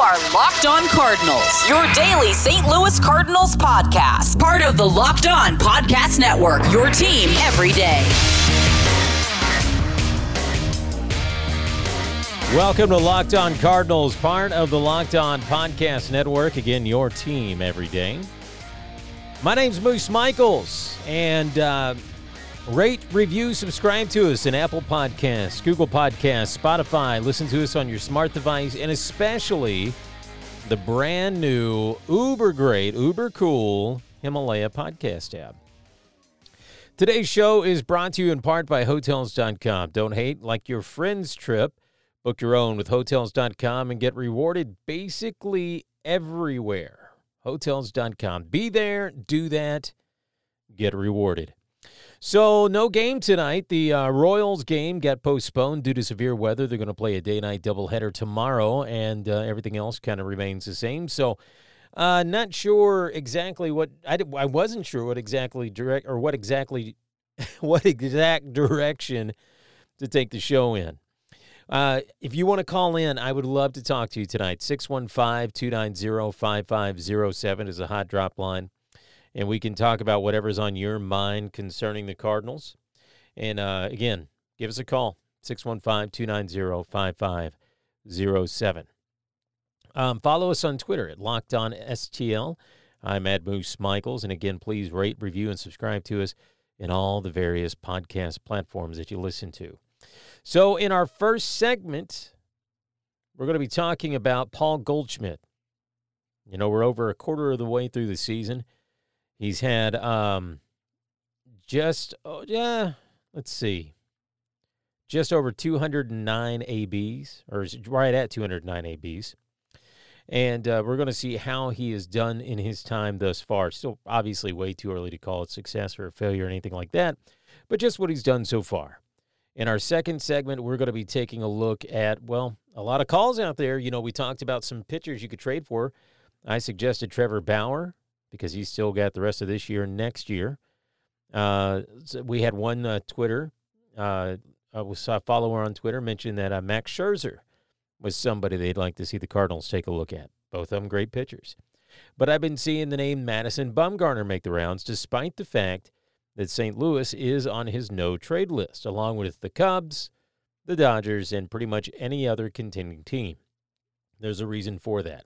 are Locked On Cardinals, your daily St. Louis Cardinals podcast, part of the Locked On Podcast Network, your team every day. Welcome to Locked On Cardinals, part of the Locked On Podcast Network. Again, your team every day. My name's Moose Michaels, and uh, Rate, review, subscribe to us in Apple Podcasts, Google Podcasts, Spotify. Listen to us on your smart device, and especially the brand new, uber great, uber cool Himalaya podcast app. Today's show is brought to you in part by Hotels.com. Don't hate like your friend's trip. Book your own with Hotels.com and get rewarded basically everywhere. Hotels.com. Be there, do that, get rewarded. So, no game tonight. The uh, Royals game got postponed due to severe weather. They're going to play a day night doubleheader tomorrow, and uh, everything else kind of remains the same. So, uh, not sure exactly what I, did, I wasn't sure what exactly direct or what exactly what exact direction to take the show in. Uh, if you want to call in, I would love to talk to you tonight. 615 290 5507 is a hot drop line and we can talk about whatever's on your mind concerning the Cardinals. And uh, again, give us a call 615 290 5507. Um, follow us on Twitter at Locked On STL. I'm Ed Moose Michaels. And again, please rate, review, and subscribe to us in all the various podcast platforms that you listen to. So, in our first segment, we're going to be talking about Paul Goldschmidt. You know, we're over a quarter of the way through the season. He's had um, just, oh, yeah, let's see, just over 209 ABs, or right at 209 ABs. And uh, we're going to see how he has done in his time thus far. Still, obviously, way too early to call it success or failure or anything like that, but just what he's done so far. In our second segment, we're going to be taking a look at, well, a lot of calls out there. You know, we talked about some pitchers you could trade for. I suggested Trevor Bauer because he's still got the rest of this year and next year. Uh, so we had one uh, Twitter, uh, I was a follower on Twitter mentioned that uh, Max Scherzer was somebody they'd like to see the Cardinals take a look at. Both of them great pitchers. But I've been seeing the name Madison Bumgarner make the rounds, despite the fact that St. Louis is on his no trade list, along with the Cubs, the Dodgers, and pretty much any other contending team. There's a reason for that.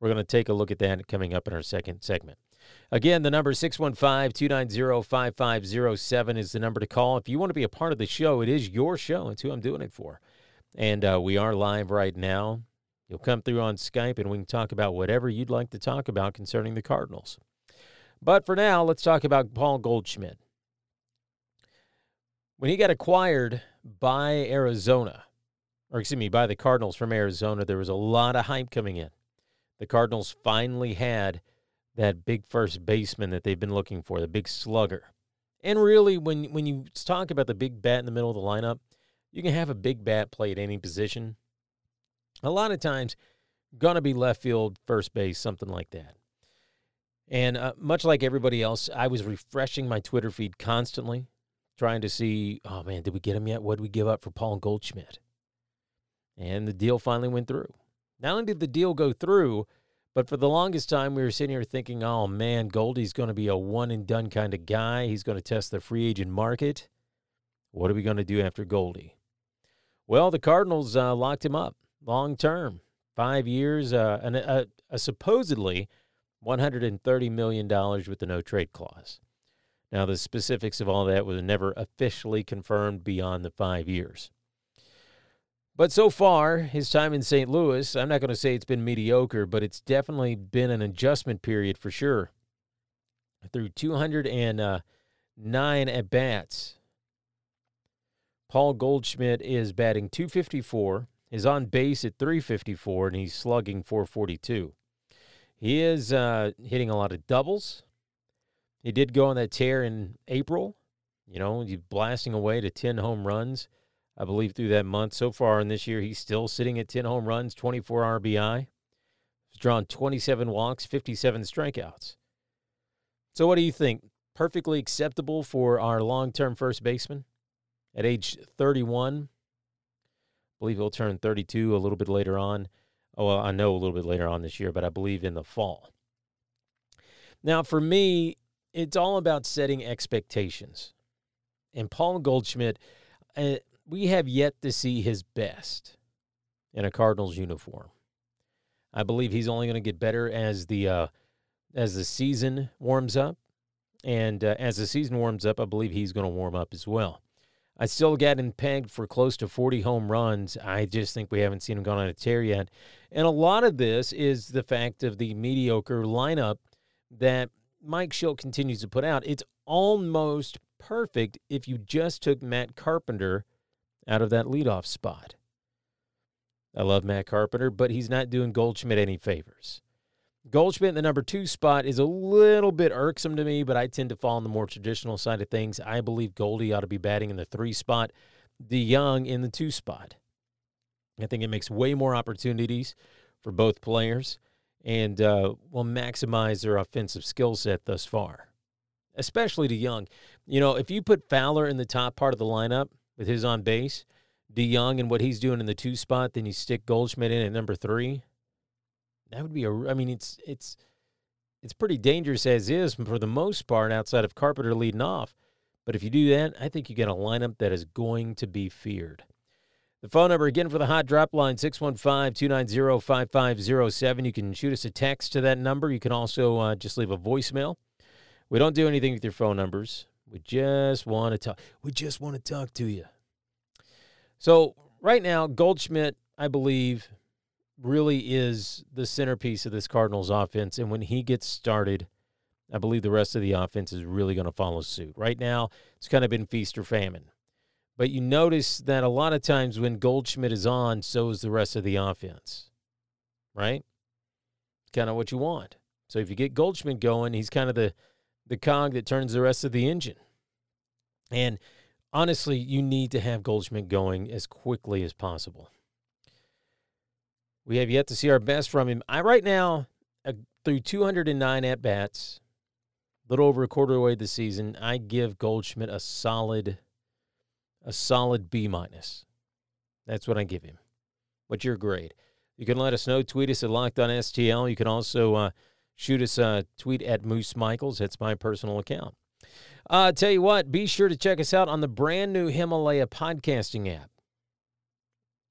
We're going to take a look at that coming up in our second segment. Again, the number 615 290 5507 is the number to call. If you want to be a part of the show, it is your show. It's who I'm doing it for. And uh, we are live right now. You'll come through on Skype and we can talk about whatever you'd like to talk about concerning the Cardinals. But for now, let's talk about Paul Goldschmidt. When he got acquired by Arizona, or excuse me, by the Cardinals from Arizona, there was a lot of hype coming in the Cardinals finally had that big first baseman that they've been looking for, the big slugger. And really, when when you talk about the big bat in the middle of the lineup, you can have a big bat play at any position. A lot of times, gonna be left field, first base, something like that. And uh, much like everybody else, I was refreshing my Twitter feed constantly, trying to see, oh man, did we get him yet? What did we give up for Paul Goldschmidt? And the deal finally went through. Not only did the deal go through, but for the longest time, we were sitting here thinking, oh man, Goldie's going to be a one and done kind of guy. He's going to test the free agent market. What are we going to do after Goldie? Well, the Cardinals uh, locked him up long term, five years, uh, and a, a supposedly $130 million with the no trade clause. Now, the specifics of all that was never officially confirmed beyond the five years. But so far, his time in St. Louis, I'm not going to say it's been mediocre, but it's definitely been an adjustment period for sure. Through 209 at bats, Paul Goldschmidt is batting 254, is on base at 354, and he's slugging 442. He is uh, hitting a lot of doubles. He did go on that tear in April. You know, he's blasting away to 10 home runs. I believe, through that month. So far in this year, he's still sitting at 10 home runs, 24 RBI. He's drawn 27 walks, 57 strikeouts. So, what do you think? Perfectly acceptable for our long term first baseman at age 31. I believe he'll turn 32 a little bit later on. Oh, well, I know a little bit later on this year, but I believe in the fall. Now, for me, it's all about setting expectations. And Paul Goldschmidt, uh, we have yet to see his best in a Cardinals uniform. I believe he's only going to get better as the uh, as the season warms up, and uh, as the season warms up, I believe he's going to warm up as well. I still got him pegged for close to 40 home runs. I just think we haven't seen him go on a tear yet. And a lot of this is the fact of the mediocre lineup that Mike Shildt continues to put out. It's almost perfect if you just took Matt Carpenter out of that leadoff spot. I love Matt Carpenter, but he's not doing Goldschmidt any favors. Goldschmidt in the number two spot is a little bit irksome to me, but I tend to fall on the more traditional side of things. I believe Goldie ought to be batting in the three spot, DeJong in the two spot. I think it makes way more opportunities for both players and uh, will maximize their offensive skill set thus far, especially DeJong. You know, if you put Fowler in the top part of the lineup with his on base, DeJong and what he's doing in the two spot, then you stick Goldschmidt in at number three. That would be a. I mean, it's it's it's pretty dangerous as is for the most part outside of Carpenter leading off. But if you do that, I think you get a lineup that is going to be feared. The phone number again for the hot drop line 615-290-5507. You can shoot us a text to that number. You can also uh, just leave a voicemail. We don't do anything with your phone numbers. We just want to talk. We just want to talk to you. So right now, Goldschmidt, I believe, really is the centerpiece of this Cardinals offense. And when he gets started, I believe the rest of the offense is really going to follow suit. Right now, it's kind of been feast or famine. But you notice that a lot of times when Goldschmidt is on, so is the rest of the offense. Right? Kind of what you want. So if you get Goldschmidt going, he's kind of the the cog that turns the rest of the engine. And honestly, you need to have Goldschmidt going as quickly as possible. We have yet to see our best from him. I right now uh, through 209 at bats, a little over a quarter away the season. I give Goldschmidt a solid, a solid B minus. That's what I give him. What's your grade? You can let us know. Tweet us at Locked On STL. You can also uh, shoot us a tweet at Moose Michaels. That's my personal account. Uh, tell you what, be sure to check us out on the brand new Himalaya podcasting app.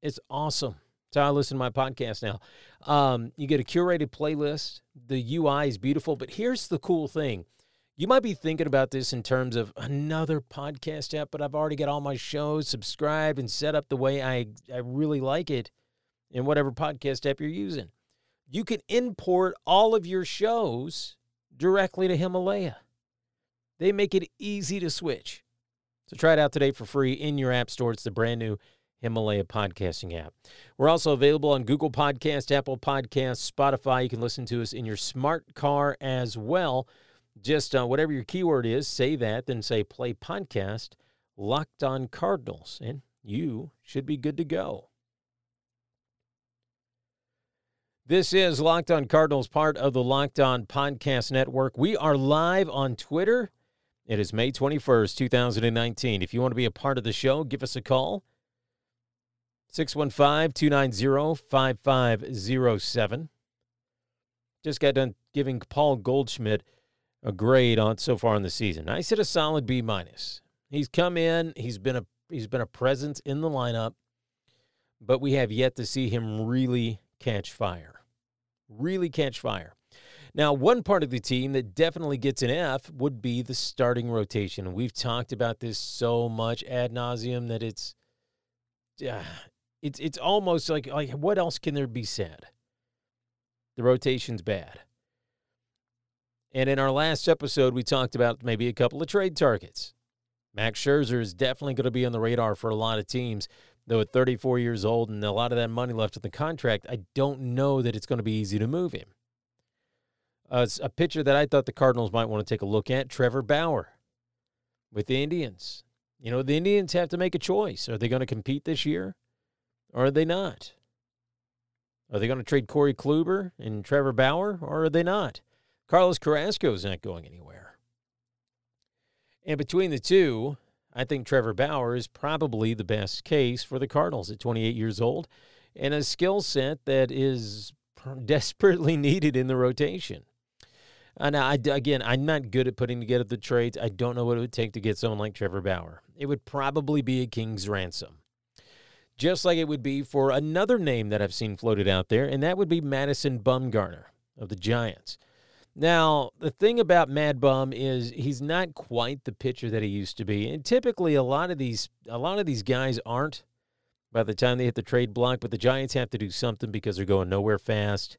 It's awesome. So I listen to my podcast now. Um, you get a curated playlist. The UI is beautiful, but here's the cool thing. You might be thinking about this in terms of another podcast app, but I've already got all my shows subscribed and set up the way I, I really like it in whatever podcast app you're using. You can import all of your shows directly to Himalaya. They make it easy to switch. So try it out today for free in your app store. It's the brand new Himalaya podcasting app. We're also available on Google Podcast, Apple Podcasts, Spotify. You can listen to us in your smart car as well. Just uh, whatever your keyword is, say that, then say play podcast Locked on Cardinals, and you should be good to go. This is Locked on Cardinals, part of the Locked on Podcast Network. We are live on Twitter it is May 21st, 2019. If you want to be a part of the show, give us a call. 615 290 5507. Just got done giving Paul Goldschmidt a grade on so far in the season. I said a solid B minus. He's come in, he's been a he's been a presence in the lineup, but we have yet to see him really catch fire. Really catch fire. Now, one part of the team that definitely gets an F would be the starting rotation. We've talked about this so much ad nauseum that it's uh, it's it's almost like like what else can there be said? The rotation's bad. And in our last episode, we talked about maybe a couple of trade targets. Max Scherzer is definitely going to be on the radar for a lot of teams. Though at 34 years old and a lot of that money left in the contract, I don't know that it's going to be easy to move him. Uh, a pitcher that I thought the Cardinals might want to take a look at, Trevor Bauer with the Indians. You know, the Indians have to make a choice. Are they going to compete this year or are they not? Are they going to trade Corey Kluber and Trevor Bauer or are they not? Carlos Carrasco is not going anywhere. And between the two, I think Trevor Bauer is probably the best case for the Cardinals at 28 years old. and a skill set that is desperately needed in the rotation. And I, again, I'm not good at putting together the trades. I don't know what it would take to get someone like Trevor Bauer. It would probably be a king's ransom, just like it would be for another name that I've seen floated out there, and that would be Madison Bumgarner of the Giants. Now, the thing about Mad Bum is he's not quite the pitcher that he used to be, and typically a lot of these a lot of these guys aren't by the time they hit the trade block. But the Giants have to do something because they're going nowhere fast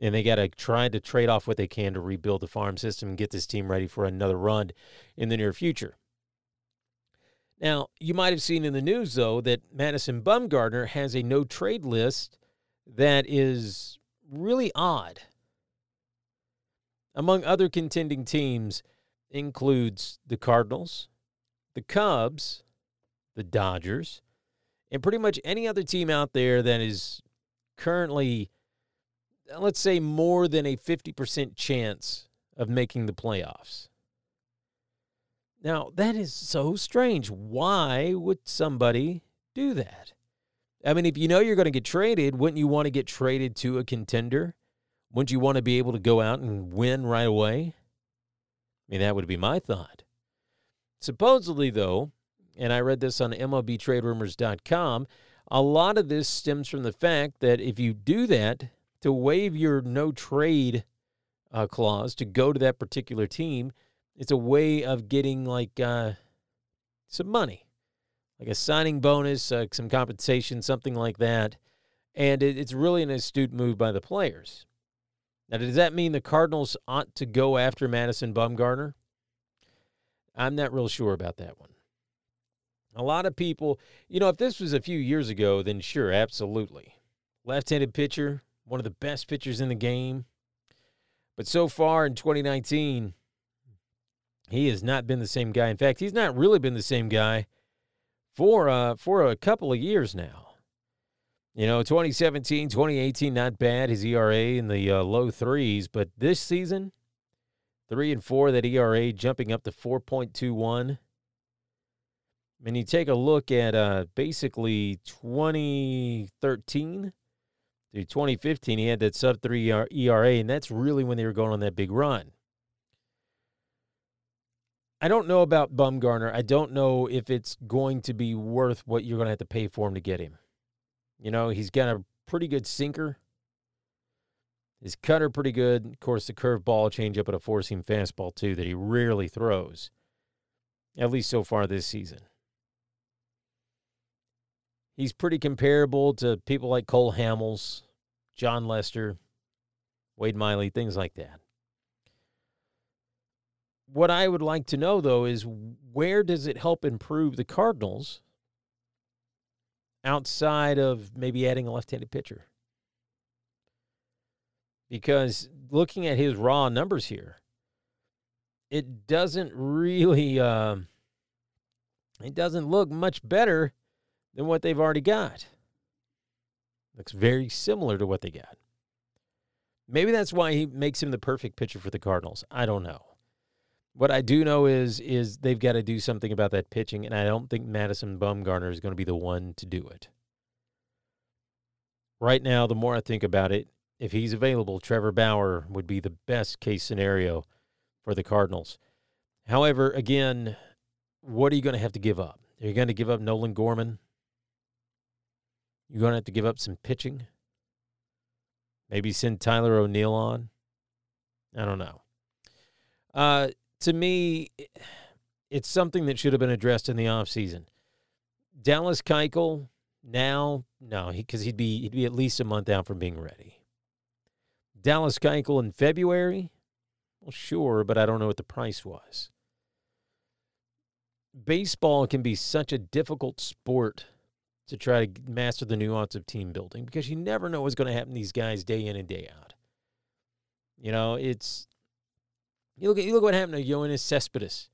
and they got to try to trade off what they can to rebuild the farm system and get this team ready for another run in the near future. Now, you might have seen in the news, though, that Madison Bumgarner has a no trade list that is really odd. Among other contending teams includes the Cardinals, the Cubs, the Dodgers, and pretty much any other team out there that is currently uh, let's say, more than a 50% chance of making the playoffs. Now, that is so strange. Why would somebody do that? I mean, if you know you're going to get traded, wouldn't you want to get traded to a contender? Wouldn't you want to be able to go out and win right away? I mean, that would be my thought. Supposedly, though, and I read this on MLBTradeRumors.com, a lot of this stems from the fact that if you do that, to waive your no trade uh, clause to go to that particular team, it's a way of getting like uh, some money, like a signing bonus, uh, some compensation, something like that. And it, it's really an astute move by the players. Now, does that mean the Cardinals ought to go after Madison Bumgarner? I'm not real sure about that one. A lot of people, you know, if this was a few years ago, then sure, absolutely. Left handed pitcher, one of the best pitchers in the game. But so far in 2019, he has not been the same guy. In fact, he's not really been the same guy for uh, for a couple of years now. You know, 2017, 2018, not bad. His ERA in the uh, low threes, but this season, three and four, that ERA jumping up to 4.21. And you take a look at uh, basically 2013 through 2015, he had that sub three ERA, and that's really when they were going on that big run. I don't know about Bumgarner. I don't know if it's going to be worth what you're going to have to pay for him to get him. You know, he's got a pretty good sinker. His cutter pretty good. Of course, the curveball, changeup, and a four seam fastball too that he rarely throws, at least so far this season. He's pretty comparable to people like Cole Hamels, Jon Lester, Wade Miley, things like that. What I would like to know, though, is where does it help improve the Cardinals outside of maybe adding a left handed pitcher? Because looking at his raw numbers here, it doesn't really, uh, it doesn't look much better than what they've already got. Looks very similar to what they got. Maybe that's why he makes him the perfect pitcher for the Cardinals. I don't know. What I do know is is they've got to do something about that pitching, and I don't think Madison Bumgarner is going to be the one to do it. Right now, the more I think about it, if he's available, Trevor Bauer would be the best case scenario for the Cardinals. However, again, what are you going to have to give up? Are you going to give up Nolan Gorman? You're going to have to give up some pitching. Maybe send Tyler O'Neill on. I don't know. Uh, to me, it's something that should have been addressed in the offseason. Dallas Keuchel now, no, because he, would be he'd be at least a month out from being ready. Dallas Keuchel in February, well, sure, but I don't know what the price was. Baseball can be such a difficult sport to try to master the nuance of team building because you never know what's going to happen to these guys day in and day out. You know, it's you look at you look what happened to Yoenis Cespedes,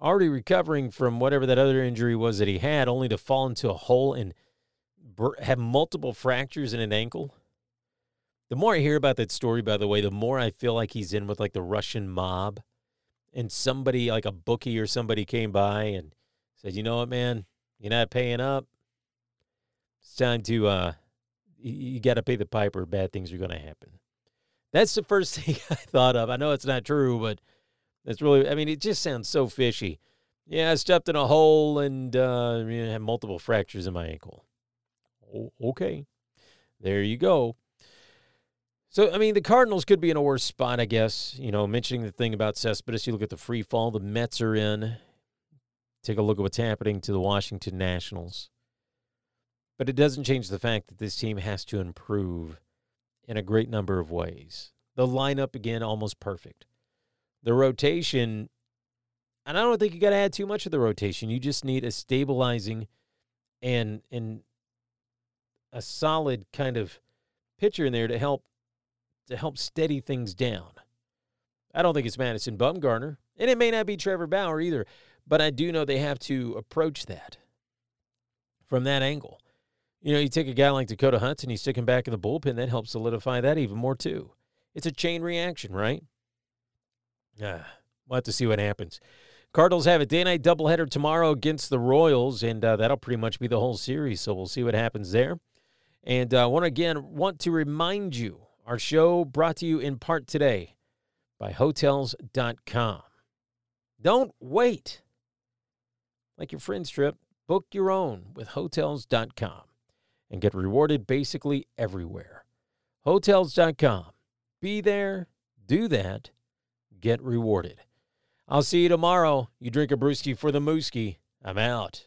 already recovering from whatever that other injury was that he had, only to fall into a hole and have multiple fractures in an ankle. The more I hear about that story, by the way, the more I feel like he's in with like the Russian mob, and somebody like a bookie or somebody came by and said, "You know what, man, you're not paying up it's time to uh, you got to pay the piper. Bad things are going to happen. That's the first thing I thought of. I know it's not true, but that's really. I mean, it just sounds so fishy. Yeah, I stepped in a hole and uh, you know, had multiple fractures in my ankle. Okay, there you go. So, I mean, the Cardinals could be in a worse spot, I guess. You know, mentioning the thing about Cespedes, you look at the free fall, the Mets are in. Take a look at what's happening to the Washington Nationals. But it doesn't change the fact that this team has to improve in a great number of ways. The lineup, again, almost perfect. The rotation, and I don't think you got to add too much of the rotation. You just need a stabilizing and, and a solid kind of pitcher in there to help to help steady things down. I don't think it's Madison Bumgarner, and it may not be Trevor Bauer either, but I do know they have to approach that from that angle. You know, you take a guy like Dakota Hudson, you stick him back in the bullpen, that helps solidify that even more too. It's a chain reaction, right? Yeah, we'll have to see what happens. Cardinals have a day night doubleheader tomorrow against the Royals, and uh, that'll pretty much be the whole series. So we'll see what happens there. And I uh, want again want to remind you our show brought to you in part today by Hotels.com. Don't wait. Like your friend's trip, book your own with Hotels.com and get rewarded basically everywhere. Hotels.com. Be there, do that, get rewarded. I'll see you tomorrow. You drink a brewski for the mooski. I'm out.